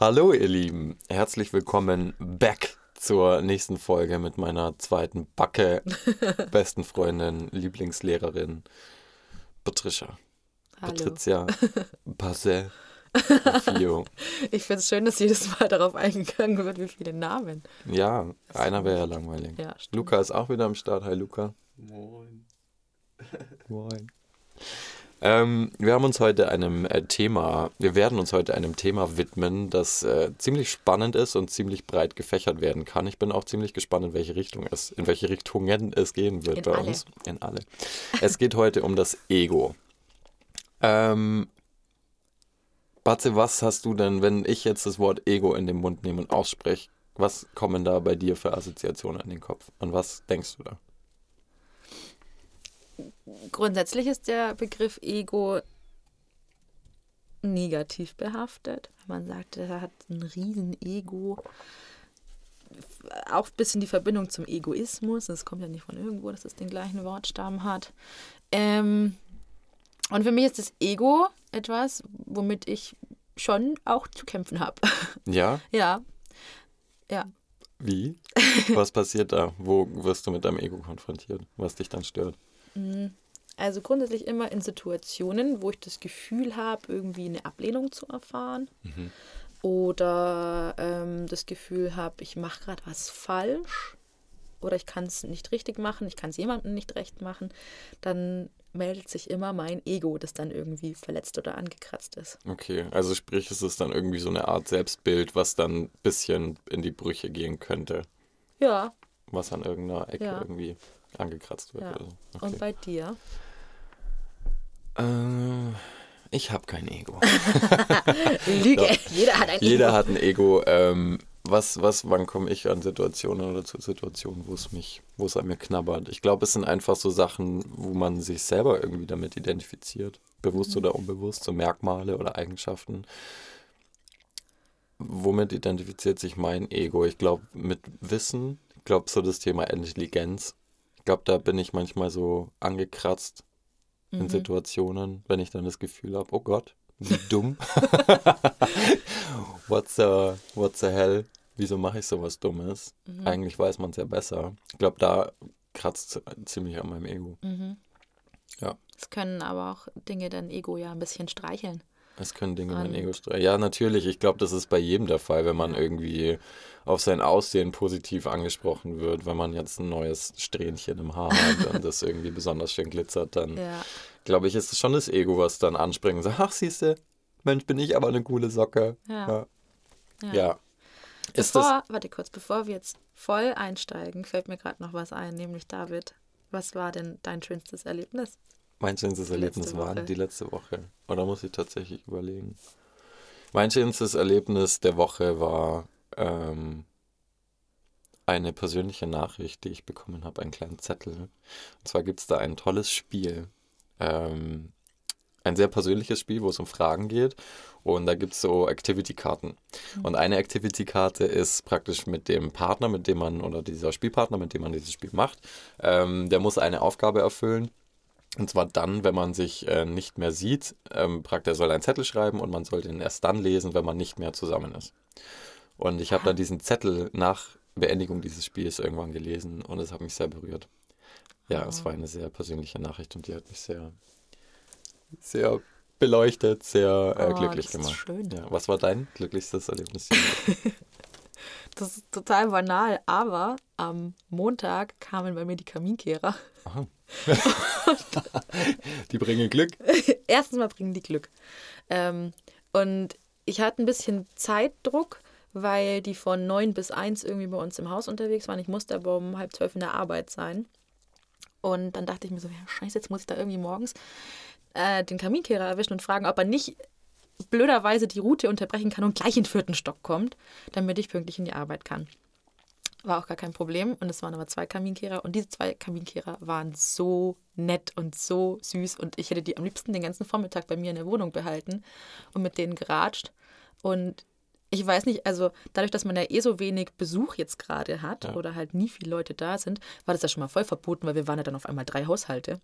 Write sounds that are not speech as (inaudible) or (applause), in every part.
Hallo ihr Lieben, herzlich willkommen back zur nächsten Folge mit meiner zweiten Backe, (laughs) besten Freundin, Lieblingslehrerin Patricia. Hallo. Patricia Basse Fio. (laughs) Ich finde es schön, dass jedes Mal darauf eingegangen wird, wie viele Namen. Ja, einer wäre ja langweilig. Ja. Luca ist auch wieder am Start. Hi Luca. Moin. Moin. Ähm, wir haben uns heute einem äh, Thema, wir werden uns heute einem Thema widmen, das äh, ziemlich spannend ist und ziemlich breit gefächert werden kann. Ich bin auch ziemlich gespannt, in welche Richtung es, in welche Richtungen es gehen wird In bei alle. uns. In alle. Es geht heute um das Ego. Ähm, Batze, was hast du denn, wenn ich jetzt das Wort Ego in den Mund nehme und ausspreche, was kommen da bei dir für Assoziationen an den Kopf? An was denkst du da? Grundsätzlich ist der Begriff Ego negativ behaftet. Wenn man sagt, er hat ein Riesen-Ego. Auch ein bisschen die Verbindung zum Egoismus. Das kommt ja nicht von irgendwo, dass es den gleichen Wortstamm hat. Ähm, und für mich ist das Ego etwas, womit ich schon auch zu kämpfen habe. (laughs) Ja? ja. Ja. Wie? (laughs) Was passiert da? Wo wirst du mit deinem Ego konfrontiert? Was dich dann stört? Also grundsätzlich immer in Situationen, wo ich das Gefühl habe, irgendwie eine Ablehnung zu erfahren. Oder ähm, das Gefühl habe, ich mache gerade was falsch. Oder ich kann es nicht richtig machen, ich kann es jemandem nicht recht machen, dann meldet sich immer mein Ego, das dann irgendwie verletzt oder angekratzt ist. Okay, also sprich, es ist dann irgendwie so eine Art Selbstbild, was dann ein bisschen in die Brüche gehen könnte, Ja, was an irgendeiner Ecke Ja. irgendwie angekratzt wird. ja. Oder so. Und Okay. bei dir? Äh, ich habe kein Ego. (laughs) Lüge, Ja. jeder hat ein Jeder Ego. hat ein Ego. Ähm, was, was, wann komme ich an Situationen oder zu Situationen, wo es mich, wo es an mir knabbert? Ich glaube, es sind einfach so Sachen, wo man sich selber irgendwie damit identifiziert. Bewusst oder unbewusst, so Merkmale oder Eigenschaften. Womit identifiziert sich mein Ego? Ich glaube, mit Wissen. Ich glaube, so das Thema Intelligenz. Ich glaube, da bin ich manchmal so angekratzt in Mhm. Situationen, wenn ich dann das Gefühl habe, oh Gott, wie (laughs) dumm. (laughs) what's, the, what's the hell? Wieso mache ich sowas Dummes? Mhm. Eigentlich weiß man es ja besser. Ich glaube, da kratzt es ziemlich an meinem Ego. Mhm. Ja. Es können aber auch Dinge dein Ego ja ein bisschen streicheln. Es können Dinge mein Ego streichen. Ja, natürlich. Ich glaube, das ist bei jedem der Fall, wenn man irgendwie auf sein Aussehen positiv angesprochen wird. Wenn man jetzt ein neues Strähnchen im Haar hat und das irgendwie besonders schön glitzert, dann Ja. glaube ich, ist es schon das Ego, was dann anspringt und sagt, ach, siehste, Mensch, bin ich aber eine coole Socke. Ja. Ja. Ja. Bevor, warte kurz, bevor wir jetzt voll einsteigen, fällt mir gerade noch was ein, nämlich David. Was war denn dein schönstes Erlebnis? Mein schönstes Erlebnis war die letzte Woche? Oder muss ich tatsächlich überlegen? Mein schönstes Erlebnis der Woche war ähm, eine persönliche Nachricht, die ich bekommen habe, einen kleinen Zettel. Und zwar gibt es da ein tolles Spiel. Ähm, ein sehr persönliches Spiel, wo es um Fragen geht. Und da gibt es so Activity-Karten. Und eine Activity-Karte ist praktisch mit dem Partner, mit dem man, oder dieser Spielpartner, mit dem man dieses Spiel macht, ähm, der muss eine Aufgabe erfüllen. Und zwar dann, wenn man sich äh, nicht mehr sieht, ähm, praktisch er soll einen Zettel schreiben und man soll den erst dann lesen, wenn man nicht mehr zusammen ist. Und ich habe dann diesen Zettel nach Beendigung dieses Spiels irgendwann gelesen und es hat mich sehr berührt. Ja, es war eine sehr persönliche Nachricht und die hat mich sehr, sehr beleuchtet, sehr äh, Oh, glücklich gemacht. schön. Ja, was war dein glücklichstes Erlebnis? (laughs) Das ist total banal, aber am Montag kamen bei mir die Kaminkehrer. Aha. (laughs) die bringen Glück. (laughs) Erstens mal bringen die Glück. Ähm, und ich hatte ein bisschen Zeitdruck, weil die von neun bis eins irgendwie bei uns im Haus unterwegs waren. Ich musste aber um halb zwölf in der Arbeit sein. Und dann dachte ich mir so, ja, scheiße, jetzt muss ich da irgendwie morgens äh, den Kaminkehrer erwischen und fragen, ob er nicht blöderweise die Route unterbrechen kann und gleich in den vierten Stock kommt, damit ich pünktlich in die Arbeit kann. War auch gar kein Problem. Und es waren aber zwei Kaminkehrer. Und diese zwei Kaminkehrer waren so nett und so süß. Und ich hätte die am liebsten den ganzen Vormittag bei mir in der Wohnung behalten und mit denen geratscht. Und ich weiß nicht, also dadurch, dass man ja eh so wenig Besuch jetzt gerade hat Ja. oder halt nie viele Leute da sind, war das ja schon mal voll verboten, weil wir waren ja dann auf einmal drei Haushalte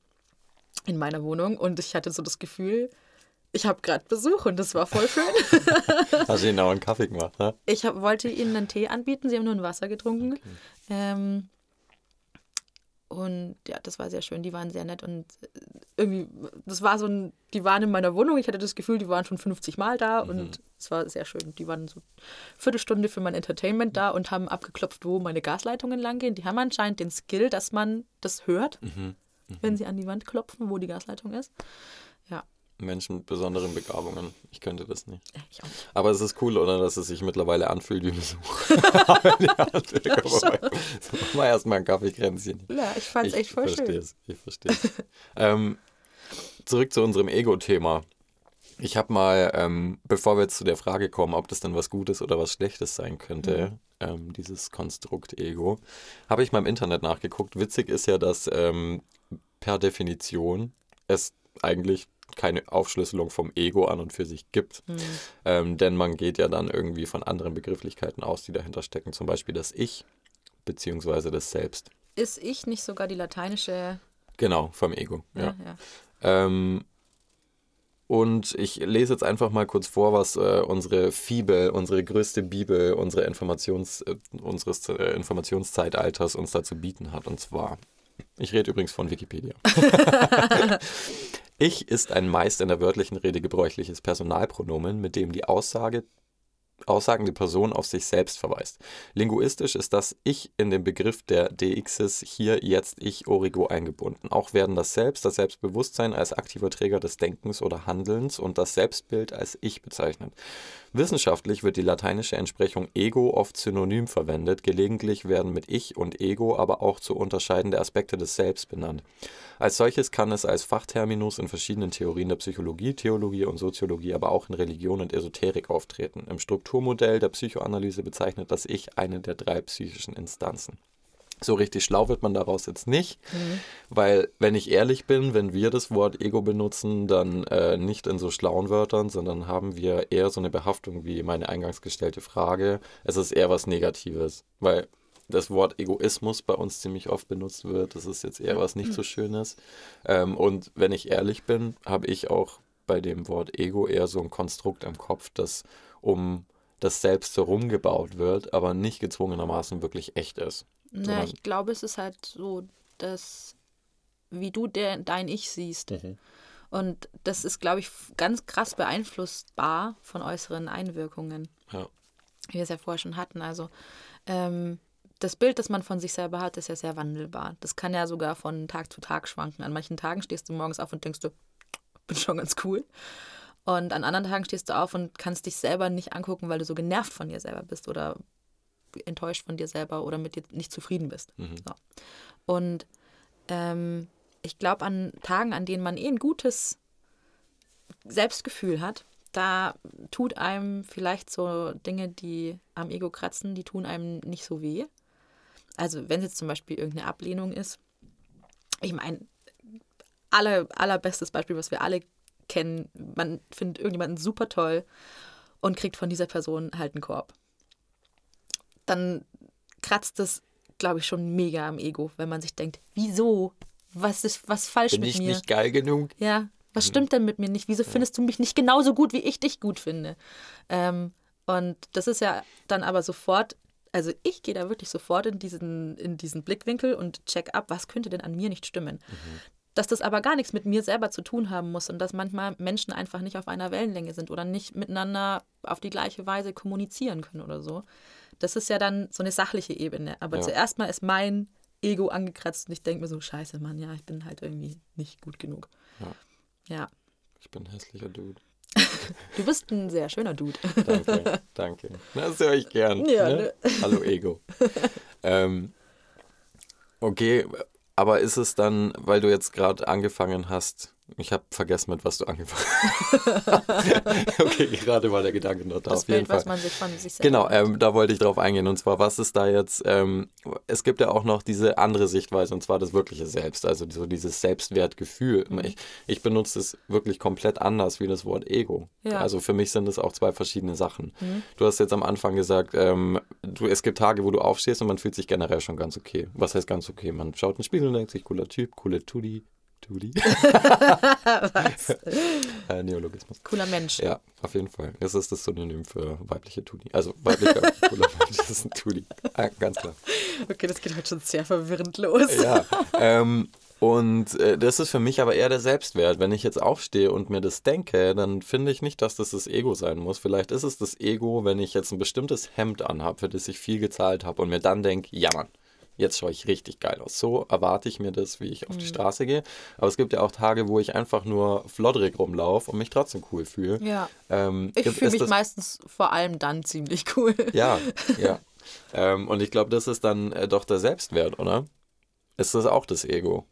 in meiner Wohnung. Und ich hatte so das Gefühl, ich habe gerade Besuch und das war voll schön. (laughs) Hast du ihnen (laughs) auch einen Kaffee gemacht, ne? Ich hab, wollte ihnen einen Tee anbieten, sie haben nur ein Wasser getrunken. Okay. Ähm, und ja, das war sehr schön. Die waren sehr nett und äh, irgendwie, das war so ein, die waren in meiner Wohnung. Ich hatte das Gefühl, die waren schon 50 Mal da und es war sehr schön. Die waren so Viertelstunde für mein Entertainment da und haben abgeklopft, wo meine Gasleitungen langgehen. Die haben anscheinend den Skill, dass man das hört, wenn sie an die Wand klopfen, wo die Gasleitung ist. Ja, Menschen mit besonderen Begabungen. Ich könnte das nicht. ich auch nicht. Aber es ist cool, oder? Dass es sich mittlerweile anfühlt wie Besuch. (laughs) ja, so, mal erstmal ein Kaffeekränzchen. Ja, ich fand es echt voll verstehe schön. ich verstehe es. (laughs) ähm, zurück zu unserem Ego-Thema. Ich habe mal, ähm, bevor wir jetzt zu der Frage kommen, ob das dann was Gutes oder was Schlechtes sein könnte, Mhm. ähm, dieses Konstrukt Ego, habe ich mal im Internet nachgeguckt. Witzig ist ja, dass ähm, per Definition es eigentlich keine Aufschlüsselung vom Ego an und für sich gibt. Mhm. Ähm, denn man geht ja dann irgendwie von anderen Begrifflichkeiten aus, die dahinter stecken. Zum Beispiel das Ich beziehungsweise das Selbst. Ist ich nicht sogar die lateinische? Genau, vom Ego. Ja. Ja, ja. Ähm, und ich lese jetzt einfach mal kurz vor, was äh, unsere Fibel, unsere größte Bibel, unsere Informations, äh, unseres äh, Informationszeitalters uns dazu bieten hat. Und zwar, ich rede übrigens von Wikipedia. (laughs) (laughs) ich ist ein meist in der wörtlichen Rede gebräuchliches Personalpronomen, mit dem die Aussage aussagende Person auf sich selbst verweist. Linguistisch ist das Ich in den Begriff der DXs hier jetzt Ich Origo eingebunden. Auch werden das Selbst, das Selbstbewusstsein als aktiver Träger des Denkens oder Handelns und das Selbstbild als Ich bezeichnet. Wissenschaftlich wird die lateinische Entsprechung Ego oft synonym verwendet. Gelegentlich werden mit Ich und Ego aber auch zu unterscheidende Aspekte des Selbst benannt. Als solches kann es als Fachterminus in verschiedenen Theorien der Psychologie, Theologie und Soziologie, aber auch in Religion und Esoterik auftreten. Im Strukturmodell der Psychoanalyse bezeichnet das Ich eine der drei psychischen Instanzen. So richtig schlau wird man daraus jetzt nicht, weil, wenn ich ehrlich bin, wenn wir das Wort Ego benutzen, dann äh, nicht in so schlauen Wörtern, sondern haben wir eher so eine Behaftung wie meine eingangs gestellte Frage. Es ist eher was Negatives, weil das Wort Egoismus bei uns ziemlich oft benutzt wird. Das ist jetzt eher was nicht so Schönes. Ähm, und wenn ich ehrlich bin, habe ich auch bei dem Wort Ego eher so ein Konstrukt im Kopf, das um das Selbst herum gebaut wird, aber nicht gezwungenermaßen wirklich echt ist. Na, ich glaube, es ist halt so, dass wie du der, dein Ich siehst. Und das ist, glaube ich, ganz krass beeinflussbar von äußeren Einwirkungen, Ja. wie wir es ja vorher schon hatten. Also ähm, das Bild, das man von sich selber hat, ist ja sehr wandelbar. Das kann ja sogar von Tag zu Tag schwanken. An manchen Tagen stehst du morgens auf und denkst du, bin schon ganz cool. Und an anderen Tagen stehst du auf und kannst dich selber nicht angucken, weil du so genervt von dir selber bist oder enttäuscht von dir selber oder mit dir nicht zufrieden bist. So. Und ähm, ich glaube, an Tagen, an denen man eh ein gutes Selbstgefühl hat, da tut einem vielleicht so Dinge, die am Ego kratzen, die tun einem nicht so weh. Also wenn es jetzt zum Beispiel irgendeine Ablehnung ist. Ich meine, aller, allerbestes Beispiel, was wir alle kennen, man findet irgendjemanden super toll und kriegt von dieser Person halt einen Korb. Dann kratzt es, glaube ich, schon mega am Ego, wenn man sich denkt, wieso? Was ist was falsch Bin mit ich mir? nicht geil genug? Ja, was stimmt denn mit mir nicht? Wieso findest du mich nicht genauso gut, wie ich dich gut finde? Ähm, und das ist ja dann aber sofort, also ich gehe da wirklich sofort in diesen, in diesen Blickwinkel und check ab, was könnte denn an mir nicht stimmen. Dass das aber gar nichts mit mir selber zu tun haben muss und dass manchmal Menschen einfach nicht auf einer Wellenlänge sind oder nicht miteinander auf die gleiche Weise kommunizieren können oder so. Das ist ja dann so eine sachliche Ebene. Aber Ja. zuerst mal ist mein Ego angekratzt und ich denke mir so, scheiße, Mann, ja, ich bin halt irgendwie nicht gut genug. Ja. Ja. Ich bin ein hässlicher Dude. Du bist ein sehr schöner Dude. Danke, danke. Das höre ich gern. Ja, ne? Hallo Ego. (laughs) ähm, okay, aber ist es dann, weil du jetzt gerade angefangen hast, ich habe vergessen, mit was du angefangen (laughs) hast. (laughs) okay, gerade war der Gedanke noch da. Das auf jeden Bild, Fall. was man sich von sich selber Genau, ähm, da wollte ich drauf eingehen. Und zwar, was ist da jetzt, ähm, es gibt ja auch noch diese andere Sichtweise, und zwar das wirkliche Selbst, also so dieses Selbstwertgefühl. Mhm. Ich, ich benutze es wirklich komplett anders wie das Wort Ego. Ja. Also für mich sind es auch zwei verschiedene Sachen. Du hast jetzt am Anfang gesagt, ähm, du, es gibt Tage, wo du aufstehst und man fühlt sich generell schon ganz okay. Was heißt ganz okay? Man schaut in den Spiegel und denkt sich, cooler Typ, coole Tudi, Tudi. (laughs) Was? (laughs) äh, Neologismus. Cooler Mensch. Ja, auf jeden Fall. Das ist das Synonym für weibliche Tudi. Also weiblicher (laughs) cooler Mensch ist ein Tudi. Ah, ganz klar. Okay, das geht heute schon sehr verwirrend los. Ja. Ähm, und äh, das ist für mich aber eher der Selbstwert. Wenn ich jetzt aufstehe und mir das denke, dann finde ich nicht, dass das das Ego sein muss. Vielleicht ist es das Ego, wenn ich jetzt ein bestimmtes Hemd anhabe, für das ich viel gezahlt habe und mir dann denke, ja Mann, jetzt schaue ich richtig geil aus. So erwarte ich mir das, wie ich auf die Straße gehe. Aber es gibt ja auch Tage, wo ich einfach nur floddrig rumlaufe und mich trotzdem cool fühle. Ja. Ähm, Ich fühle mich meistens vor allem dann ziemlich cool. Ja, (laughs) ja. ähm, und ich glaube, das ist dann äh, doch der Selbstwert, oder? Ist das auch das Ego?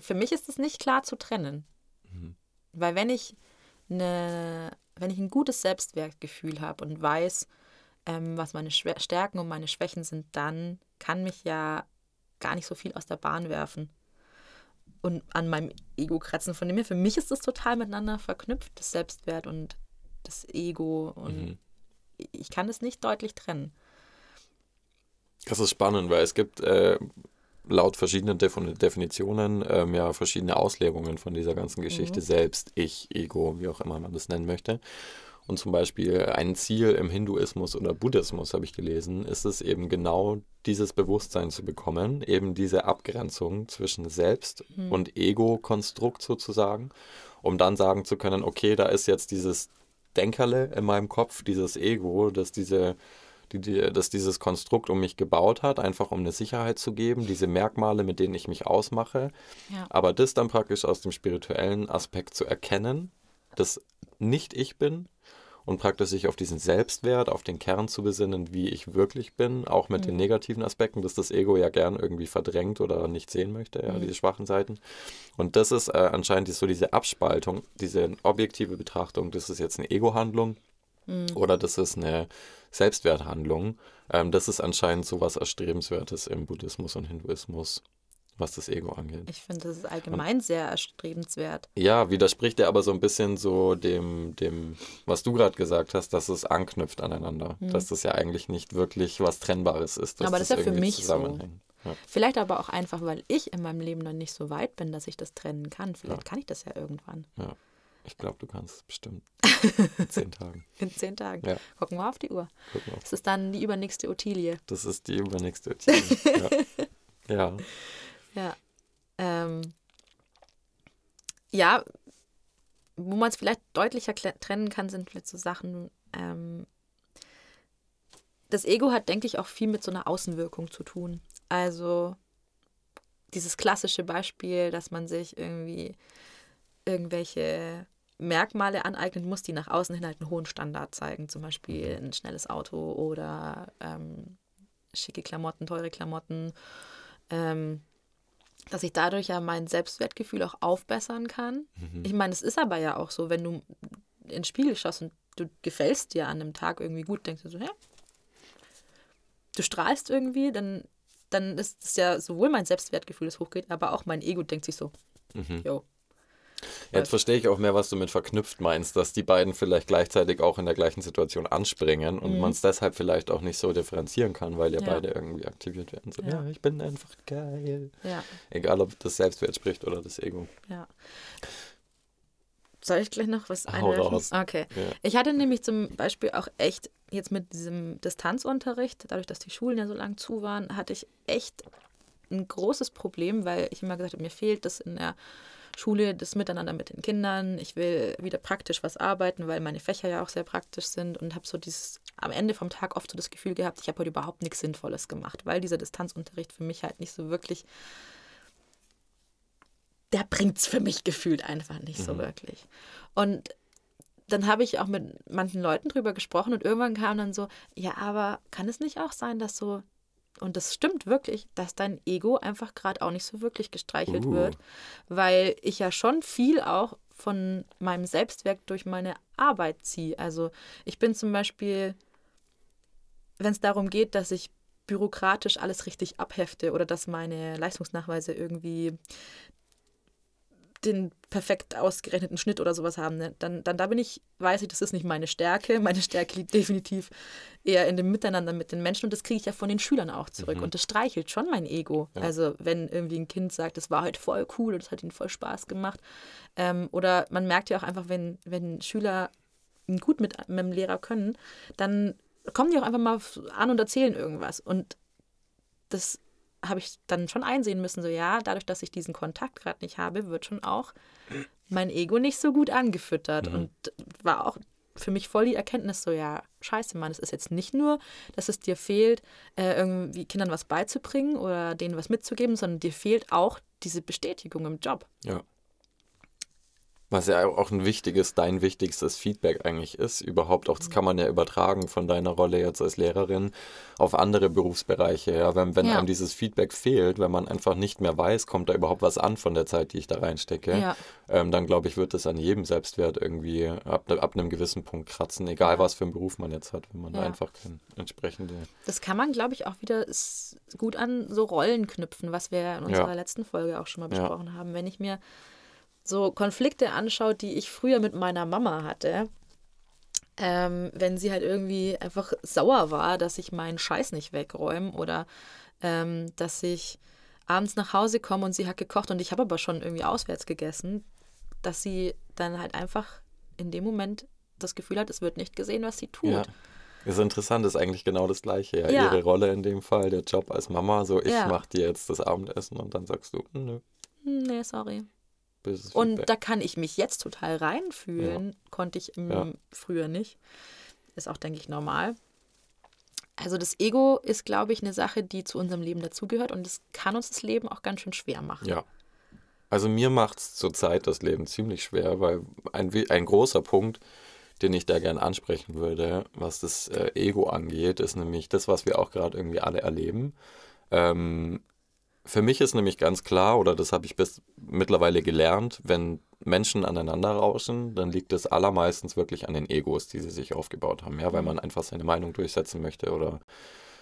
Für mich ist es nicht klar zu trennen. Mhm. Weil wenn ich eine, wenn ich ein gutes Selbstwertgefühl habe und weiß, ähm, was meine Schwä- Stärken und meine Schwächen sind, dann kann mich ja gar nicht so viel aus der Bahn werfen und an meinem Ego kratzen. Von dem her, für mich ist das total miteinander verknüpft, das Selbstwert und das Ego. Und Mhm. ich kann es nicht deutlich trennen. Das ist spannend, weil es gibt äh, laut verschiedenen Defin Definitionen ähm, ja verschiedene Auslegungen von dieser ganzen Geschichte. Selbst, ich, Ego, wie auch immer man das nennen möchte. Und zum Beispiel ein Ziel im Hinduismus oder Buddhismus, habe ich gelesen, ist es eben genau dieses Bewusstsein zu bekommen, eben diese Abgrenzung zwischen Selbst- und Ego-Konstrukt sozusagen, um dann sagen zu können, okay, da ist jetzt dieses Denkerle in meinem Kopf, dieses Ego, das diese die, die, das dieses Konstrukt um mich gebaut hat, einfach um eine Sicherheit zu geben, diese Merkmale, mit denen ich mich ausmache. Ja. Aber das dann praktisch aus dem spirituellen Aspekt zu erkennen, dass nicht ich bin und praktisch sich auf diesen Selbstwert, auf den Kern zu besinnen, wie ich wirklich bin, auch mit den negativen Aspekten, dass das Ego ja gern irgendwie verdrängt oder nicht sehen möchte, ja, diese schwachen Seiten. Und das ist äh, anscheinend so diese Abspaltung, diese objektive Betrachtung, das ist jetzt eine Ego-Handlung oder das ist eine Selbstwerthandlung. Ähm, das ist anscheinend so was Erstrebenswertes im Buddhismus und Hinduismus, was das Ego angeht. Ich finde, das ist allgemein sehr erstrebenswert. Ja, widerspricht ja aber so ein bisschen so dem, dem was du gerade gesagt hast, dass es anknüpft aneinander. Dass das ja eigentlich nicht wirklich was Trennbares ist. dass Mhm. Aber das ist ja für mich so. Ja. Vielleicht aber auch einfach, weil ich in meinem Leben noch nicht so weit bin, dass ich das trennen kann. Vielleicht Ja. kann ich das ja irgendwann. ja. Ich glaube, du kannst es bestimmt. (laughs) In zehn Tagen. In zehn Tagen. Ja. Gucken wir auf die Uhr. Das ist dann die übernächste Ottilie. Das ist die übernächste Team. (laughs) ja. ja. Ja. Ähm, ja, wo man es vielleicht deutlicher trennen kann, sind vielleicht so Sachen. Ähm, das Ego hat, denke ich, auch viel mit so einer Außenwirkung zu tun. Also dieses klassische Beispiel, dass man sich irgendwie irgendwelche Merkmale aneignen muss, die nach außen hin halt einen hohen Standard zeigen. Zum Beispiel ein schnelles Auto oder ähm, schicke Klamotten, teure Klamotten. Ähm, dass ich dadurch ja mein Selbstwertgefühl auch aufbessern kann. Ich meine, es ist aber ja auch so, wenn du in den Spiegel schaust und du gefällst dir an einem Tag irgendwie gut, denkst du so, hä? Du strahlst irgendwie, dann, dann ist es ja sowohl mein Selbstwertgefühl, das hochgeht, aber auch mein Ego denkt sich so, jo, Jetzt verstehe ich auch mehr, was du mit verknüpft meinst, dass die beiden vielleicht gleichzeitig auch in der gleichen Situation anspringen und man es deshalb vielleicht auch nicht so differenzieren kann, weil ja, Mhm. Ja. beide irgendwie aktiviert werden. So, Ja. ja. ich bin einfach geil. ja, Egal, ob das Selbstwert spricht oder das Ego. ja. Soll ich gleich noch was einwerfen? Okay. Ich hatte nämlich zum Beispiel auch echt jetzt mit diesem Distanzunterricht, dadurch, dass die Schulen ja so lang zu waren, hatte ich echt ein großes Problem, weil ich immer gesagt habe, mir fehlt das in der Schule, das Miteinander mit den Kindern. Ich will wieder praktisch was arbeiten, weil meine Fächer ja auch sehr praktisch sind und habe so dieses am Ende vom Tag oft so das Gefühl gehabt, ich habe heute überhaupt nichts Sinnvolles gemacht, weil dieser Distanzunterricht für mich halt nicht so wirklich der bringt es für mich gefühlt einfach nicht so wirklich. Und dann habe ich auch mit manchen Leuten drüber gesprochen und irgendwann kam dann so, ja, aber kann es nicht auch sein, dass so, und das stimmt wirklich, dass dein Ego einfach gerade auch nicht so wirklich gestreichelt Uh. wird, weil ich ja schon viel auch von meinem Selbstwert durch meine Arbeit ziehe. Also ich bin zum Beispiel, wenn es darum geht, dass ich bürokratisch alles richtig abhefte oder dass meine Leistungsnachweise irgendwie den perfekt ausgerechneten Schnitt oder sowas haben, ne? dann, dann da bin ich, weiß ich, das ist nicht meine Stärke. (laughs) Meine Stärke liegt definitiv eher in dem Miteinander mit den Menschen und das kriege ich ja von den Schülern auch zurück. Mhm. Und das streichelt schon mein Ego. Ja. Also wenn irgendwie ein Kind sagt, das war heute voll cool und das hat ihnen voll Spaß gemacht. Ähm, oder man merkt ja auch einfach, wenn, wenn Schüler gut mit, mit dem Lehrer können, dann kommen die auch einfach mal an und erzählen irgendwas. Und das habe ich dann schon einsehen müssen, so ja, dadurch, dass ich diesen Kontakt gerade nicht habe, wird schon auch mein Ego nicht so gut angefüttert. Mhm. Und war auch für mich voll die Erkenntnis, so ja, scheiße, Mann, es ist jetzt nicht nur, dass es dir fehlt, äh, irgendwie Kindern was beizubringen oder denen was mitzugeben, sondern dir fehlt auch diese Bestätigung im Job. Ja. Was ja auch ein wichtiges, dein wichtigstes Feedback eigentlich ist, überhaupt auch, das kann man ja übertragen von deiner Rolle jetzt als Lehrerin auf andere Berufsbereiche. Ja, wenn, wenn Ja. einem dieses Feedback fehlt, wenn man einfach nicht mehr weiß, kommt da überhaupt was an von der Zeit, die ich da reinstecke, Ja. ähm, dann glaube ich, wird das an jedem Selbstwert irgendwie ab, ab einem gewissen Punkt kratzen, egal was für einen Beruf man jetzt hat, wenn man da einfach entsprechende. Das kann man, glaube ich, auch wieder gut an so Rollen knüpfen, was wir in unserer letzten Folge auch schon mal besprochen haben. Wenn ich mir so Konflikte anschaue, die ich früher mit meiner Mama hatte, ähm, wenn sie halt irgendwie einfach sauer war, dass ich meinen Scheiß nicht wegräume oder ähm, dass ich abends nach Hause komme und sie hat gekocht und ich habe aber schon irgendwie auswärts gegessen, dass sie dann halt einfach in dem Moment das Gefühl hat, es wird nicht gesehen, was sie tut. Ja. Ist interessant, ist eigentlich genau das Gleiche. Ja. Ja. Ihre Rolle in dem Fall, der Job als Mama, so ich Ja. mache dir jetzt das Abendessen und dann sagst du, nö, Hm, Nee, sorry. Böses Und Feedback. da kann ich mich jetzt total reinfühlen. Konnte ich im, Ja. früher nicht. Ist auch, denke ich, normal. Also das Ego ist, glaube ich, eine Sache, die zu unserem Leben dazugehört und es kann uns das Leben auch ganz schön schwer machen. Ja. Also mir macht es zurzeit das Leben ziemlich schwer, weil ein, ein großer Punkt, den ich da gern ansprechen würde, was das äh, Ego angeht, ist nämlich das, was wir auch gerade irgendwie alle erleben. Ähm, für mich ist nämlich ganz klar, oder das habe ich bis mittlerweile gelernt, wenn Menschen aneinander rauschen, dann liegt es allermeistens wirklich an den Egos, die sie sich aufgebaut haben, ja, weil man einfach seine Meinung durchsetzen möchte oder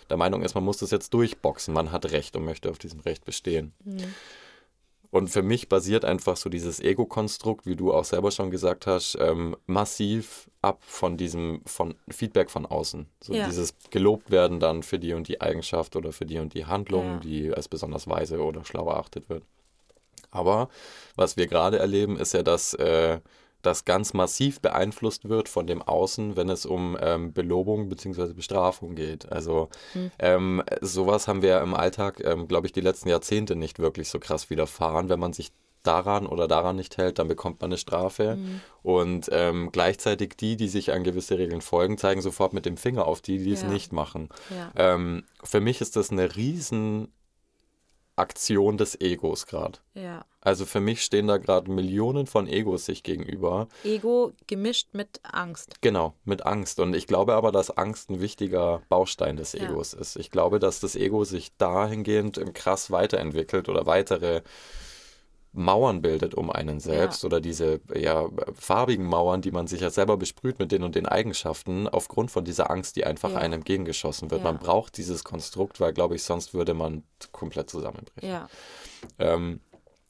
der Meinung ist, man muss das jetzt durchboxen, man hat Recht und möchte auf diesem Recht bestehen. Mhm. Und für mich basiert einfach so dieses Ego-Konstrukt, wie du auch selber schon gesagt hast, ähm, massiv ab von diesem von Feedback von außen. So Ja. dieses gelobt werden dann für die und die Eigenschaft oder für die und die Handlung, Ja. die als besonders weise oder schlau erachtet wird. Aber was wir gerade erleben, ist ja, dass äh, das ganz massiv beeinflusst wird von dem Außen, wenn es um ähm, Belobung bzw. Bestrafung geht. Also Hm. ähm, sowas haben wir im Alltag, ähm, glaube ich, die letzten Jahrzehnte nicht wirklich so krass widerfahren. Wenn man sich daran oder daran nicht hält, dann bekommt man eine Strafe. Mhm. Und ähm, gleichzeitig die, die sich an gewisse Regeln folgen, zeigen sofort mit dem Finger auf die, die es Ja. nicht machen. Ja. Ähm, für mich ist das eine riesen Aktion des Egos gerade. ja. Also für mich stehen da gerade Millionen von Egos sich gegenüber. Ego gemischt mit Angst. Genau, mit Angst. Und ich glaube aber, dass Angst ein wichtiger Baustein des Ja. Egos ist. Ich glaube, dass das Ego sich dahingehend krass weiterentwickelt oder weitere Mauern bildet um einen selbst oder diese ja, farbigen Mauern, die man sich ja selber besprüht mit den und den Eigenschaften, aufgrund von dieser Angst, die einfach Ja. einem entgegengeschossen wird. Ja. Man braucht dieses Konstrukt, weil, glaube ich, sonst würde man komplett zusammenbrechen. Ja. Ähm,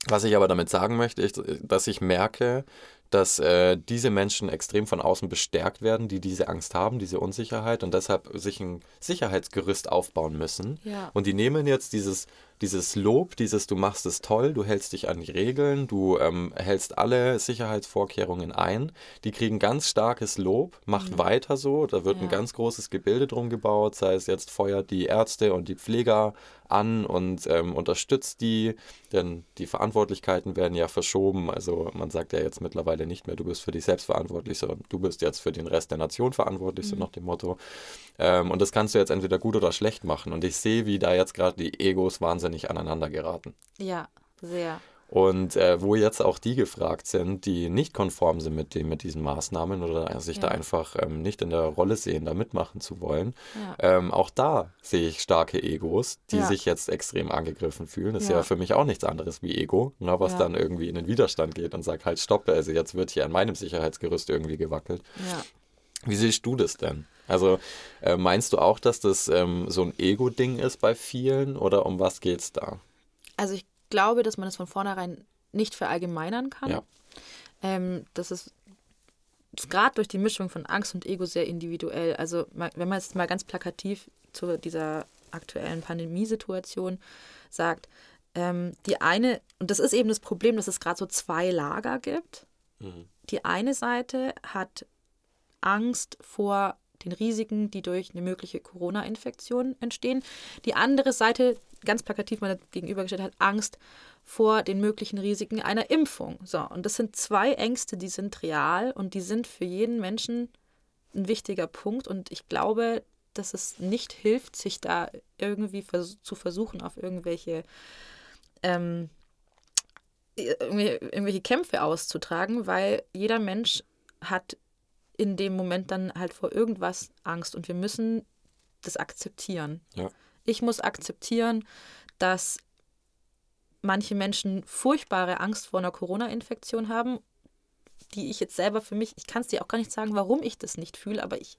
was ich aber damit sagen möchte, ist, dass ich merke, dass äh, diese Menschen extrem von außen bestärkt werden, die diese Angst haben, diese Unsicherheit und deshalb sich ein Sicherheitsgerüst aufbauen müssen. Ja. Und die nehmen jetzt dieses, dieses Lob, dieses du machst es toll, du hältst dich an die Regeln, du ähm, hältst alle Sicherheitsvorkehrungen ein. Die kriegen ganz starkes Lob, macht weiter so, da wird ein Ja. ganz großes Gebilde drum gebaut, sei es jetzt feuert die Ärzte und die Pfleger an und ähm, unterstützt die, denn die Verantwortlichkeiten werden ja verschoben. Also man sagt ja jetzt mittlerweile nicht mehr, du bist für dich selbst verantwortlich, sondern du bist jetzt für den Rest der Nation verantwortlich, so nach dem Motto. Ähm, und das kannst du jetzt entweder gut oder schlecht machen. Und ich sehe, wie da jetzt gerade die Egos wahnsinnig aneinander geraten. Ja, sehr. Und äh, wo jetzt auch die gefragt sind, die nicht konform sind mit, dem, mit diesen Maßnahmen oder sich da Ja. einfach ähm, nicht in der Rolle sehen, da mitmachen zu wollen, Ja. ähm, auch da sehe ich starke Egos, die Ja. sich jetzt extrem angegriffen fühlen. Das ist Ja. für mich auch nichts anderes wie Ego, ne, was dann irgendwie in den Widerstand geht und sagt, halt stopp, also jetzt wird hier an meinem Sicherheitsgerüst irgendwie gewackelt. Wie siehst du das denn? Also äh, meinst du auch, dass das ähm, so ein Ego-Ding ist bei vielen oder um was geht's da? Also ich glaube, dass man es von vornherein nicht verallgemeinern kann. Ja. ähm, das ist gerade durch die Mischung von Angst und Ego sehr individuell. Also wenn man jetzt mal ganz plakativ zu dieser aktuellen Pandemiesituation sagt, ähm, die eine, und das ist eben das Problem, dass es gerade so zwei Lager gibt. Mhm. Die eine Seite hat Angst vor den Risiken, die durch eine mögliche Corona-Infektion entstehen. Die andere Seite, ganz plakativ mal gegenübergestellt, hat Angst vor den möglichen Risiken einer Impfung. So, und das sind zwei Ängste, die sind real und die sind für jeden Menschen ein wichtiger Punkt. Und ich glaube, dass es nicht hilft, sich da irgendwie vers zu versuchen, auf irgendwelche, ähm, irgendwelche Kämpfe auszutragen, weil jeder Mensch hat in dem Moment dann halt vor irgendwas Angst und wir müssen das akzeptieren. Ja. Ich muss akzeptieren, dass manche Menschen furchtbare Angst vor einer Corona-Infektion haben, die ich jetzt selber für mich, ich kann es dir auch gar nicht sagen, warum ich das nicht fühle, aber ich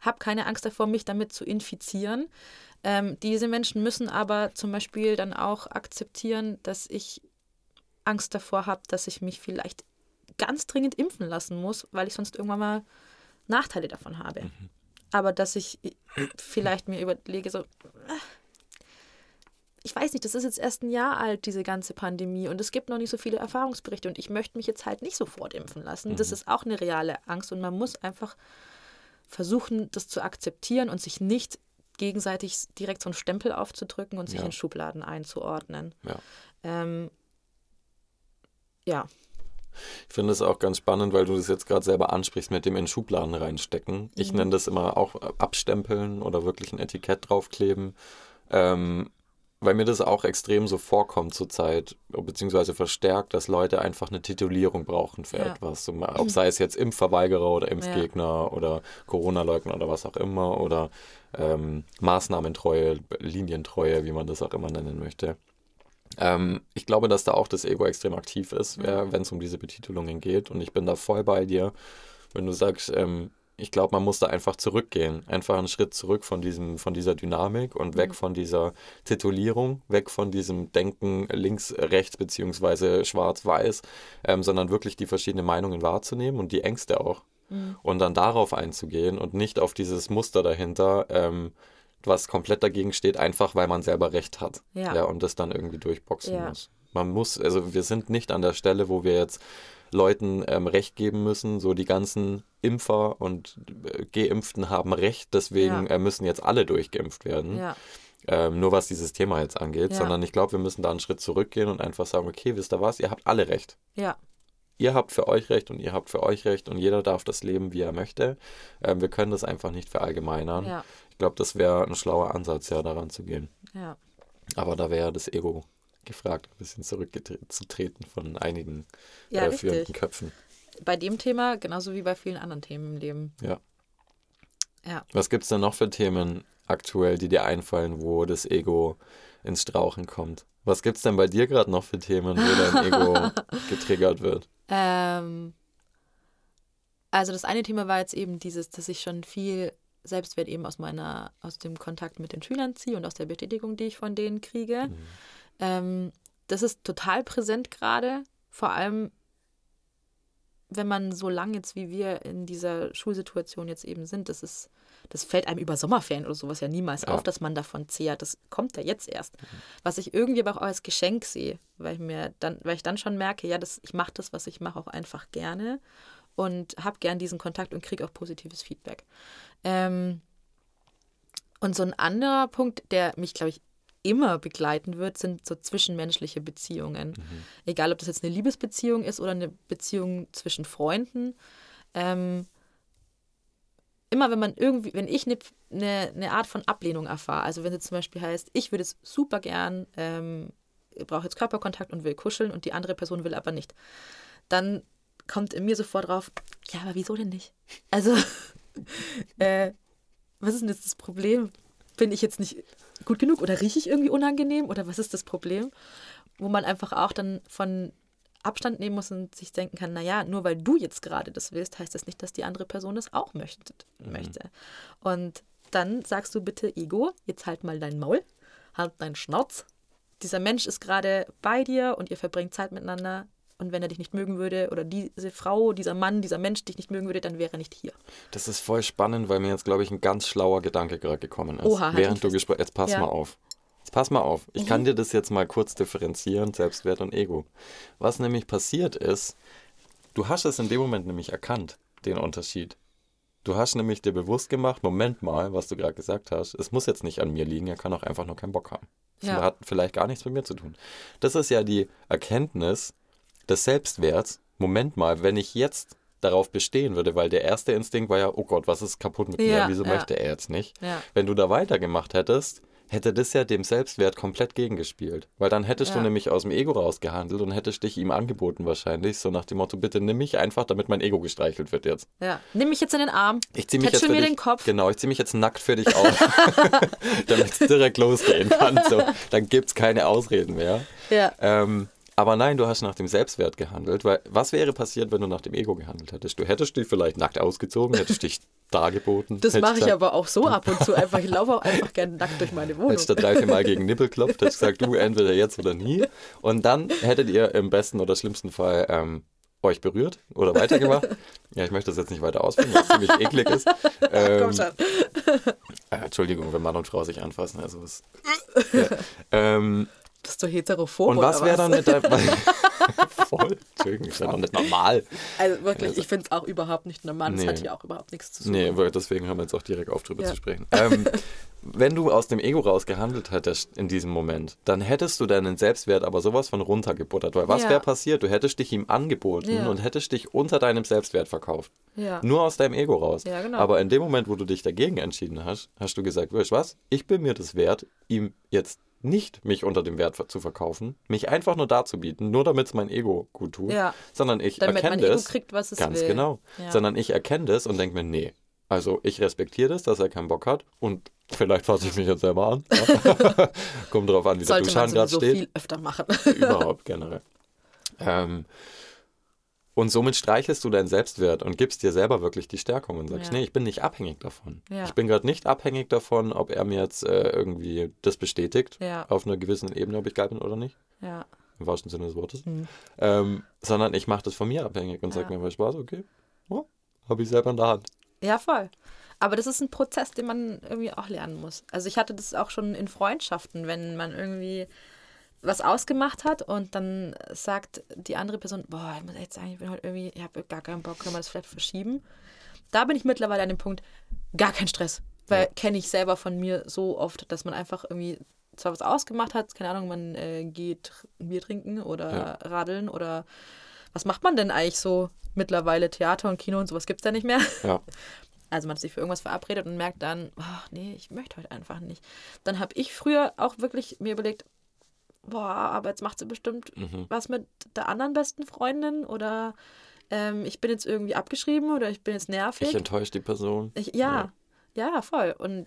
habe keine Angst davor, mich damit zu infizieren. Ähm, diese Menschen müssen aber zum Beispiel dann auch akzeptieren, dass ich Angst davor habe, dass ich mich vielleicht ganz dringend impfen lassen muss, weil ich sonst irgendwann mal Nachteile davon habe. Mhm. Aber dass ich vielleicht mir überlege, so, ich weiß nicht, das ist jetzt erst ein Jahr alt, diese ganze Pandemie, und es gibt noch nicht so viele Erfahrungsberichte und ich möchte mich jetzt halt nicht sofort impfen lassen. Mhm. Das ist auch eine reale Angst und man muss einfach versuchen, das zu akzeptieren und sich nicht gegenseitig direkt so einen Stempel aufzudrücken und sich ja. in Schubladen einzuordnen. Ja. Ähm, ja. Ich finde es auch ganz spannend, weil du das jetzt gerade selber ansprichst mit dem in Schubladen reinstecken. Ich mhm. nenne das immer auch abstempeln oder wirklich ein Etikett draufkleben. Ähm, weil mir das auch extrem so vorkommt zurzeit, beziehungsweise verstärkt, dass Leute einfach eine Titulierung brauchen für ja. etwas. Ob sei es jetzt Impfverweigerer oder Impfgegner ja. oder Corona-Leugner oder was auch immer oder ähm, Maßnahmentreue, Linientreue, wie man das auch immer nennen möchte. Ähm, ich glaube, dass da auch das Ego extrem aktiv ist, ja. wenn es um diese Betitelungen geht. Und ich bin da voll bei dir, wenn du sagst, ähm, ich glaube, man muss da einfach zurückgehen. Einfach einen Schritt zurück von, diesem, von dieser Dynamik und weg mhm. von dieser Titulierung, weg von diesem Denken links, rechts beziehungsweise schwarz-weiß, ähm, sondern wirklich die verschiedenen Meinungen wahrzunehmen und die Ängste auch. Mhm. Und dann darauf einzugehen und nicht auf dieses Muster dahinter, ähm, was komplett dagegen steht, einfach weil man selber Recht hat. Ja. ja und das dann irgendwie durchboxen ja. muss. Man muss, also wir sind nicht an der Stelle, wo wir jetzt Leuten ähm, Recht geben müssen. So die ganzen Impfer und äh, Geimpften haben Recht, deswegen ja. äh, müssen jetzt alle durchgeimpft werden. Ja. Ähm, nur was dieses Thema jetzt angeht, ja. sondern ich glaube, wir müssen da einen Schritt zurückgehen und einfach sagen, okay, wisst ihr was, ihr habt alle Recht. Ja. Ihr habt für euch Recht und ihr habt für euch Recht und jeder darf das leben, wie er möchte. Ähm, wir können das einfach nicht verallgemeinern. Ja. Ich glaube, das wäre ein schlauer Ansatz, ja, daran zu gehen. Ja. Aber da wäre das Ego gefragt, ein bisschen zurückzutreten von einigen ja, äh, führenden Köpfen. Bei dem Thema genauso wie bei vielen anderen Themen im Leben. Ja. ja. Was gibt es denn noch für Themen aktuell, die dir einfallen, wo das Ego ins Strauchen kommt? Was gibt es denn bei dir gerade noch für Themen, wo dein Ego (laughs) getriggert wird? Ähm, also das eine Thema war jetzt eben dieses, dass ich schon viel Selbstwert eben aus meiner, aus dem Kontakt mit den Schülern ziehe und aus der Betätigung, die ich von denen kriege. Mhm. Ähm, das ist total präsent gerade, vor allem wenn man so lange jetzt wie wir in dieser Schulsituation jetzt eben sind, das ist, das fällt einem über Sommerferien oder sowas ja niemals ja. auf, dass man davon zehrt. Das kommt ja jetzt erst. Mhm. Was ich irgendwie aber auch als Geschenk sehe, weil ich mir dann, weil ich dann schon merke, ja, das, ich mache das, was ich mache, auch einfach gerne und habe gern diesen Kontakt und kriege auch positives Feedback. Ähm, und so ein anderer Punkt, der mich, glaube ich, immer begleiten wird, sind so zwischenmenschliche Beziehungen. Mhm. Egal, ob das jetzt eine Liebesbeziehung ist oder eine Beziehung zwischen Freunden. Ähm, immer wenn man irgendwie, wenn ich eine, eine, eine Art von Ablehnung erfahre, also wenn es zum Beispiel heißt, ich würde es super gern, ähm, brauche jetzt Körperkontakt und will kuscheln und die andere Person will aber nicht, dann kommt in mir sofort drauf, ja, aber wieso denn nicht? Also, (laughs) äh, was ist denn jetzt das Problem? Bin ich jetzt nicht gut genug oder rieche ich irgendwie unangenehm oder was ist das Problem? Wo man einfach auch dann von Abstand nehmen muss und sich denken kann, naja, nur weil du jetzt gerade das willst, heißt das nicht, dass die andere Person es auch möchte. Mhm. Und dann sagst du bitte, Ego, jetzt halt mal dein Maul, halt deinen Schnauz. Dieser Mensch ist gerade bei dir und ihr verbringt Zeit miteinander. Und wenn er dich nicht mögen würde oder diese Frau, dieser Mann, dieser Mensch dich nicht mögen würde, dann wäre er nicht hier. Das ist voll spannend, weil mir jetzt, glaube ich, ein ganz schlauer Gedanke gerade gekommen ist. Oha, halt während du gesprochen Jetzt pass Ja. mal auf. Jetzt pass mal auf. Ich Mhm. kann dir das jetzt mal kurz differenzieren, Selbstwert und Ego. Was nämlich passiert ist, du hast es in dem Moment nämlich erkannt, den Unterschied. Du hast nämlich dir bewusst gemacht, Moment mal, was du gerade gesagt hast, es muss jetzt nicht an mir liegen, er kann auch einfach nur keinen Bock haben. Das Ja. hat vielleicht gar nichts mit mir zu tun. Das ist ja die Erkenntnis des Selbstwerts. Moment mal, wenn ich jetzt darauf bestehen würde, weil der erste Instinkt war ja, oh Gott, was ist kaputt mit Ja, mir, wieso ja. möchte er jetzt nicht? Ja. Wenn du da weitergemacht hättest, hätte das ja dem Selbstwert komplett gegengespielt. Weil dann hättest du nämlich aus dem Ego rausgehandelt und hättest dich ihm angeboten wahrscheinlich, so nach dem Motto, bitte nimm mich einfach, damit mein Ego gestreichelt wird jetzt. Ja. Nimm mich jetzt in den Arm. Ich zieh mich jetzt mir dich, den Kopf. Genau, ich zieh mich jetzt nackt für dich auf, (laughs) (laughs) damit es direkt losgehen kann. So, dann gibt's keine Ausreden mehr. Ja. Ähm, aber nein, du hast nach dem Selbstwert gehandelt, weil was wäre passiert, wenn du nach dem Ego gehandelt hättest? Du hättest dich vielleicht nackt ausgezogen, hättest dich (laughs) dargeboten. Das mache ich gesagt- aber auch so ab und zu einfach. Ich laufe auch einfach gerne nackt durch meine Wohnung. Hättest du drei, vier Mal gegen (laughs) Nippel klopft, hättest gesagt, du entweder jetzt oder nie. Und dann hättet ihr im besten oder schlimmsten Fall ähm, euch berührt oder weitergemacht. (laughs) Ja, ich möchte das jetzt nicht weiter ausführen, weil es ziemlich eklig ist. Ähm, Komm schon. äh, Entschuldigung, wenn Mann und Frau sich anfassen. Also es, ja. ähm, Bist du heterophob und was wäre dann mit deinem... (laughs) (laughs) Voll, Entschuldigung, ist ja noch nicht normal. Also wirklich, Also- ich finde es auch überhaupt nicht normal. Das Nee. hat hier auch überhaupt nichts zu tun. Nee, deswegen haben wir jetzt auch direkt auf drüber Ja. zu sprechen. Ähm, (laughs) wenn du aus dem Ego raus gehandelt hättest in diesem Moment, dann hättest du deinen Selbstwert aber sowas von runtergebuttert. Weil was Ja. wäre passiert? Du hättest dich ihm angeboten Ja. und hättest dich unter deinem Selbstwert verkauft. Ja. Nur aus deinem Ego raus. Ja, genau. Aber in dem Moment, wo du dich dagegen entschieden hast, hast du gesagt, weißt was? Ich bin mir das wert, ihm jetzt nicht mich unter dem Wert zu verkaufen, mich einfach nur darzubieten, nur damit es mein Ego gut tut, Ja. sondern ich Damit erkenne mein Ego das. kriegt, was es Ganz will. genau. Ja. Sondern ich erkenne das und denke mir, nee. Also ich respektiere das, dass er keinen Bock hat und vielleicht fasse ich mich jetzt selber an. (laughs) Kommt drauf an, wie der Sollte man Duschan gerade steht. viel öfter machen. Überhaupt generell. Ähm, und somit streichelst du deinen Selbstwert und gibst dir selber wirklich die Stärkung und sagst, Ja. nee, ich bin nicht abhängig davon. Ja. Ich bin gerade nicht abhängig davon, ob er mir jetzt äh, irgendwie das bestätigt, Ja. auf einer gewissen Ebene, ob ich geil bin oder nicht, Ja. im wahrsten Sinne des Wortes. Mhm. Ähm, sondern ich mache das von mir abhängig und sage mir, weil Spaß, okay, oh, habe ich selber in der Hand. Ja, voll. Aber das ist ein Prozess, den man irgendwie auch lernen muss. Also ich hatte das auch schon in Freundschaften, wenn man irgendwie was ausgemacht hat und dann sagt die andere Person, boah, ich muss echt sagen, ich bin heute irgendwie, ich habe gar keinen Bock, können wir das vielleicht verschieben? Da bin ich mittlerweile an dem Punkt, gar kein Stress. Weil Ja. kenne ich selber von mir so oft, dass man einfach irgendwie zwar was ausgemacht hat, keine Ahnung, man äh, geht ein Bier trinken oder Ja. radeln oder was macht man denn eigentlich so mittlerweile? Theater und Kino und sowas gibt es ja nicht mehr. Ja. (laughs) Also man hat sich für irgendwas verabredet und merkt dann, ach nee, ich möchte heute einfach nicht. Dann habe ich früher auch wirklich mir überlegt, boah, aber jetzt macht sie bestimmt Mhm. was mit der anderen besten Freundin oder ähm, ich bin jetzt irgendwie abgeschrieben oder ich bin jetzt nervig. Ich enttäusche die Person. Ich, ja, ja, voll. Und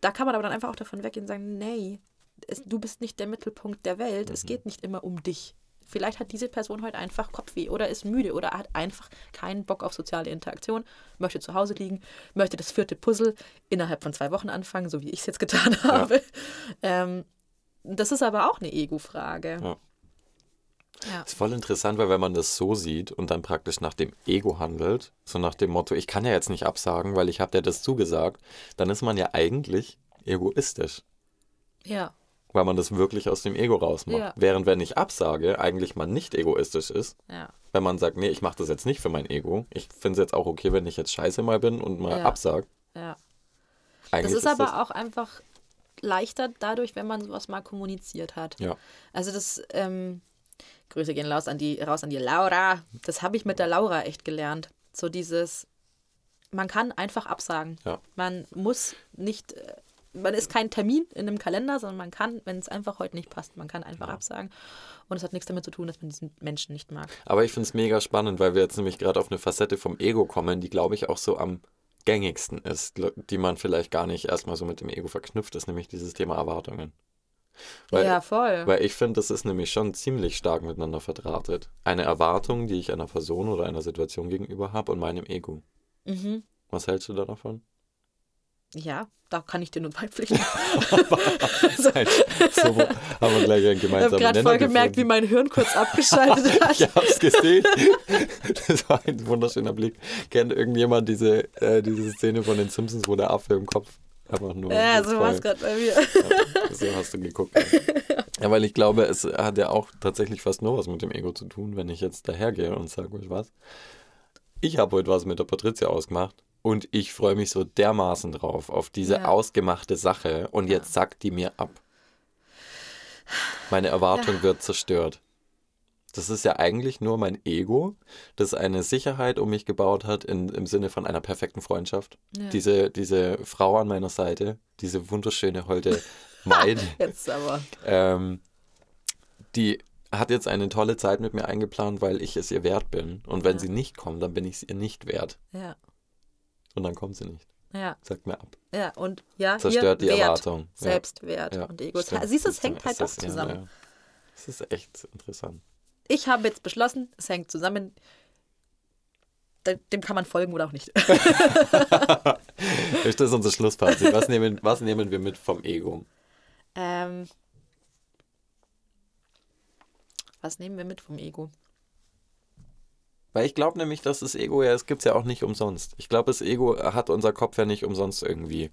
da kann man aber dann einfach auch davon weggehen und sagen, nee, es, du bist nicht der Mittelpunkt der Welt. Mhm. Es geht nicht immer um dich. Vielleicht hat diese Person heute einfach Kopfweh oder ist müde oder hat einfach keinen Bock auf soziale Interaktion, möchte zu Hause liegen, möchte das vierte Puzzle innerhalb von zwei Wochen anfangen, so wie ich es jetzt getan habe. Ähm, das ist aber auch eine Ego-Frage. Ja. Ja. Ist voll interessant, weil wenn man das so sieht und dann praktisch nach dem Ego handelt, so nach dem Motto, ich kann ja jetzt nicht absagen, weil ich habe dir das zugesagt, dann ist man ja eigentlich egoistisch, ja. weil man das wirklich aus dem Ego rausmacht. Ja. Während wenn ich absage, eigentlich man nicht egoistisch ist, Ja. wenn man sagt, nee, ich mache das jetzt nicht für mein Ego. Ich finde es jetzt auch okay, wenn ich jetzt scheiße mal bin und mal Ja. absag. ja. Eigentlich Das ist aber das, auch einfach leichter dadurch, wenn man sowas mal kommuniziert hat. Ja. Also das, ähm, Grüße gehen raus an die, raus an die Laura. Das habe ich mit der Laura echt gelernt. So dieses, man kann einfach absagen. Ja. Man muss nicht, äh, man ist kein Termin in einem Kalender, sondern man kann, wenn es einfach heute nicht passt, man kann einfach absagen. Und es hat nichts damit zu tun, dass man diesen Menschen nicht mag. Aber ich finde es mega spannend, weil wir jetzt nämlich gerade auf eine Facette vom Ego kommen, die, glaube ich, auch so am gängigsten ist, die man vielleicht gar nicht erstmal so mit dem Ego verknüpft, ist nämlich dieses Thema Erwartungen. Weil, ja, voll. weil ich finde, das ist nämlich schon ziemlich stark miteinander verdrahtet. Eine Erwartung, die ich einer Person oder einer Situation gegenüber habe und meinem Ego. mhm. Was hältst du da davon? Ja, da kann ich dir nur beipflichten. (laughs) so, haben wir gleich einen ich gemeinsamen habe gerade voll gemerkt, wie mein Hirn kurz (laughs) abgeschaltet hat. Ich hab's gesehen. Das war ein wunderschöner Blick. Kennt irgendjemand diese, äh, diese Szene von den Simpsons, wo der Affe im Kopf einfach nur. Ja, so war es gerade bei mir. Ja, so hast du geguckt. Ja, weil ich glaube, es hat ja auch tatsächlich fast nur was mit dem Ego zu tun, wenn ich jetzt dahergehe und sage, was? Ich habe heute was mit der Patricia ausgemacht und ich freue mich so dermaßen drauf, auf diese Ja. ausgemachte Sache und jetzt sagt die mir ab. Meine Erwartung wird zerstört. Das ist ja eigentlich nur mein Ego, das eine Sicherheit um mich gebaut hat in, im Sinne von einer perfekten Freundschaft. Ja. Diese, diese Frau an meiner Seite, diese wunderschöne, holde (laughs) Maid, Jetzt aber. ähm, die hat jetzt eine tolle Zeit mit mir eingeplant, weil ich es ihr wert bin. Und wenn Ja. sie nicht kommt, dann bin ich es ihr nicht wert. Ja, Und dann kommt sie nicht. ja, Sagt mir ab. ja. Und ja, Zerstört die Wert, Erwartung. Selbstwert Ja, und Ego. stimmt. Siehst du, es hängt halt es doch ist- ja, zusammen. ja. Es ist echt interessant. Ich habe jetzt beschlossen, es hängt zusammen. De- Dem kann man folgen oder auch nicht. (laughs) Das ist unser Schlussfazit. Was nehmen, was nehmen wir mit vom Ego? ähm, was nehmen wir mit vom Ego? Weil ich glaube nämlich, dass das Ego ja, es gibt es ja auch nicht umsonst. Ich glaube, das Ego hat unser Kopf ja nicht umsonst irgendwie.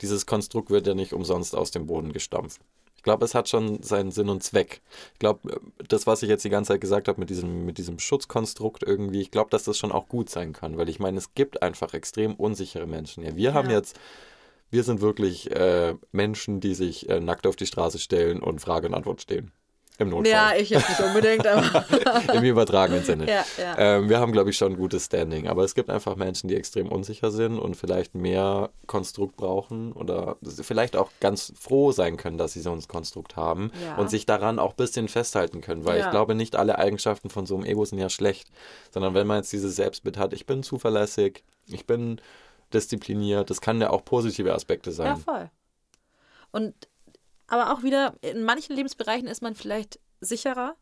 Dieses Konstrukt wird ja nicht umsonst aus dem Boden gestampft. Ich glaube, es hat schon seinen Sinn und Zweck. Ich glaube, das, was ich jetzt die ganze Zeit gesagt habe mit diesem, mit diesem Schutzkonstrukt irgendwie, ich glaube, dass das schon auch gut sein kann. Weil ich meine, es gibt einfach extrem unsichere Menschen. Ja, wir haben Ja. jetzt, wir sind wirklich äh, Menschen, die sich äh, nackt auf die Straße stellen und Frage und Antwort stehen. Im Notfall. Ja, ich jetzt nicht unbedingt, aber. (laughs) Im übertragenen Sinne. ja, ja. Ähm, wir haben, glaube ich, schon ein gutes Standing. Aber es gibt einfach Menschen, die extrem unsicher sind und vielleicht mehr Konstrukt brauchen oder vielleicht auch ganz froh sein können, dass sie so ein Konstrukt haben Ja. und sich daran auch ein bisschen festhalten können. Weil Ja. ich glaube, nicht alle Eigenschaften von so einem Ego sind ja schlecht, sondern wenn man jetzt dieses Selbstbild hat, ich bin zuverlässig, ich bin diszipliniert, das kann ja auch positive Aspekte Ja, sein. voll. Und aber auch wieder, in manchen Lebensbereichen ist man vielleicht sicherer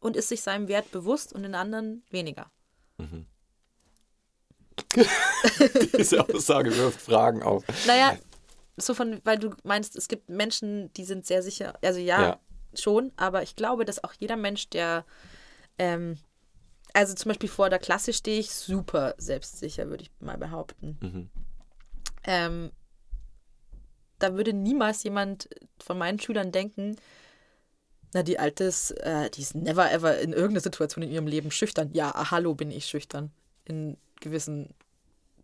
und ist sich seinem Wert bewusst und in anderen weniger. (laughs) Diese Aussage wirft Fragen auf. Naja, so von, weil du meinst, es gibt Menschen, die sind sehr sicher. Also ja, Ja. schon, aber ich glaube, dass auch jeder Mensch, der ähm, also zum Beispiel vor der Klasse stehe ich super selbstsicher, würde ich mal behaupten. Mhm. Ähm, da würde niemals jemand von meinen Schülern denken, na, die Alte ist, äh, die ist never ever in irgendeiner Situation in ihrem Leben schüchtern. Ja, ah, hallo bin ich schüchtern in gewissen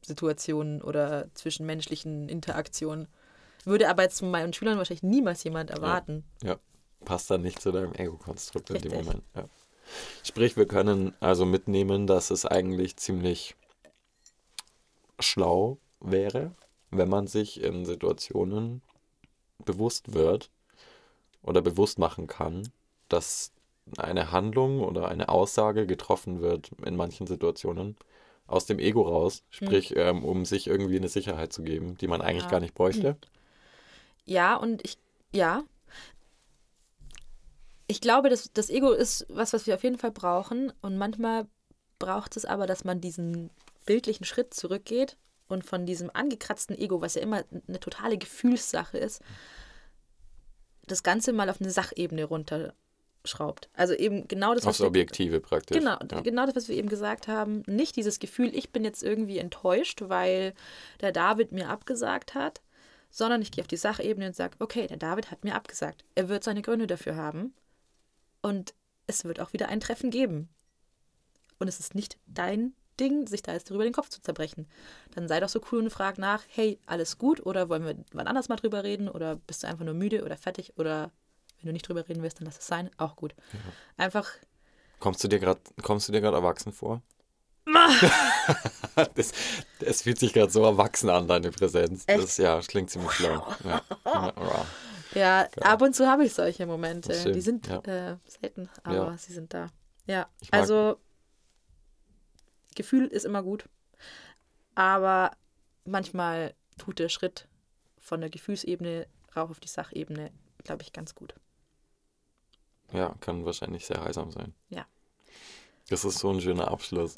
Situationen oder zwischenmenschlichen Interaktionen. Würde aber jetzt von meinen Schülern wahrscheinlich niemals jemand erwarten. Ja, passt dann nicht zu deinem Ego-Konstrukt in dem. Moment. Ja. Sprich, wir können also mitnehmen, dass es eigentlich ziemlich schlau wäre, wenn man sich in Situationen bewusst wird oder bewusst machen kann, dass eine Handlung oder eine Aussage getroffen wird in manchen Situationen aus dem Ego raus, sprich, ähm, um sich irgendwie eine Sicherheit zu geben, die man eigentlich Ja. gar nicht bräuchte. Ja, und ich, ja. Ich glaube, das, das Ego ist was, was wir auf jeden Fall brauchen. Und manchmal braucht es aber, dass man diesen bildlichen Schritt zurückgeht und von diesem angekratzten Ego, was ja immer eine totale Gefühlssache ist, das Ganze mal auf eine Sachebene runterschraubt. Also eben genau das, was Aufs wir- Objektive praktisch. Genau, Ja. genau das, was wir eben gesagt haben. Nicht dieses Gefühl, ich bin jetzt irgendwie enttäuscht, weil der David mir abgesagt hat, sondern ich gehe auf die Sachebene und sage, okay, der David hat mir abgesagt. Er wird seine Gründe dafür haben und es wird auch wieder ein Treffen geben. Und es ist nicht dein Ding, sich da jetzt darüber den Kopf zu zerbrechen. Dann sei doch so cool und frag nach, hey, alles gut oder wollen wir wann anders mal drüber reden oder bist du einfach nur müde oder fertig oder wenn du nicht drüber reden willst, dann lass es sein, auch gut. Einfach Kommst du dir gerade kommst du dir gerade erwachsen vor? (laughs) das, das fühlt sich gerade so erwachsen an, deine Präsenz. Echt? Das, ja, das klingt ziemlich schlau. Ja. (laughs) Ja. Ja, ab und zu habe ich solche Momente. Die sind ja. äh, selten, aber Ja. sie sind da. Ja, Ich mag- also Gefühl ist immer gut, aber manchmal tut der Schritt von der Gefühlsebene rauf auf die Sachebene, glaube ich, ganz gut. ja, kann wahrscheinlich sehr heilsam sein. Ja. Das ist so ein schöner Abschluss.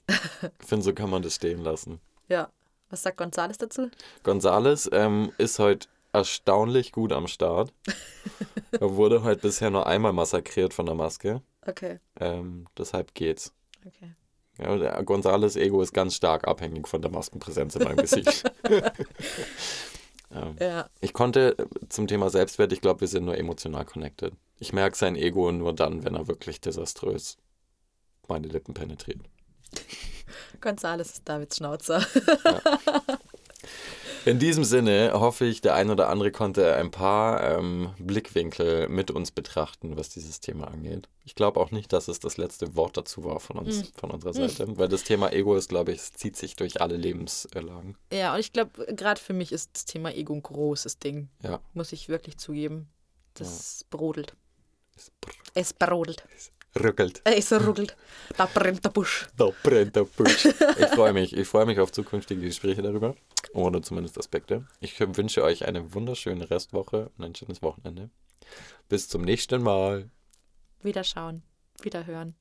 Ich finde, so kann man das stehen lassen. Ja, Was sagt Gonzales dazu? Gonzales ähm, ist heute erstaunlich gut am Start. (laughs) er wurde heute bisher nur einmal massakriert von der Maske. Okay, Ähm, deshalb geht's. okay. Ja, der Gonzales Ego ist ganz stark abhängig von der Maskenpräsenz in meinem Gesicht. (laughs) (laughs) ähm, Ja, ich konnte äh, zum Thema Selbstwert, ich glaube, wir sind nur emotional connected. Ich merke sein Ego nur dann, wenn er wirklich desaströs meine Lippen penetriert. (laughs) Gonzales ist Davids Schnauzer. In diesem Sinne hoffe ich, der ein oder andere konnte ein paar ähm, Blickwinkel mit uns betrachten, was dieses Thema angeht. Ich glaube auch nicht, dass es das letzte Wort dazu war von uns, von unserer Seite, weil das Thema Ego ist, glaube ich, es zieht sich durch alle Lebenslagen. Ja, und ich glaube, gerade für mich ist das Thema Ego ein großes Ding. Ja. Muss ich wirklich zugeben. Das brodelt. Es brr- Es brodelt. Rückelt. Es ruckelt. Da brennt der Busch. Da brennt der Busch. Ich freue mich. Ich freue mich auf zukünftige Gespräche darüber. Oder zumindest Aspekte. Ich wünsche euch eine wunderschöne Restwoche und ein schönes Wochenende. Bis zum nächsten Mal. Wiederschauen. Wiederhören.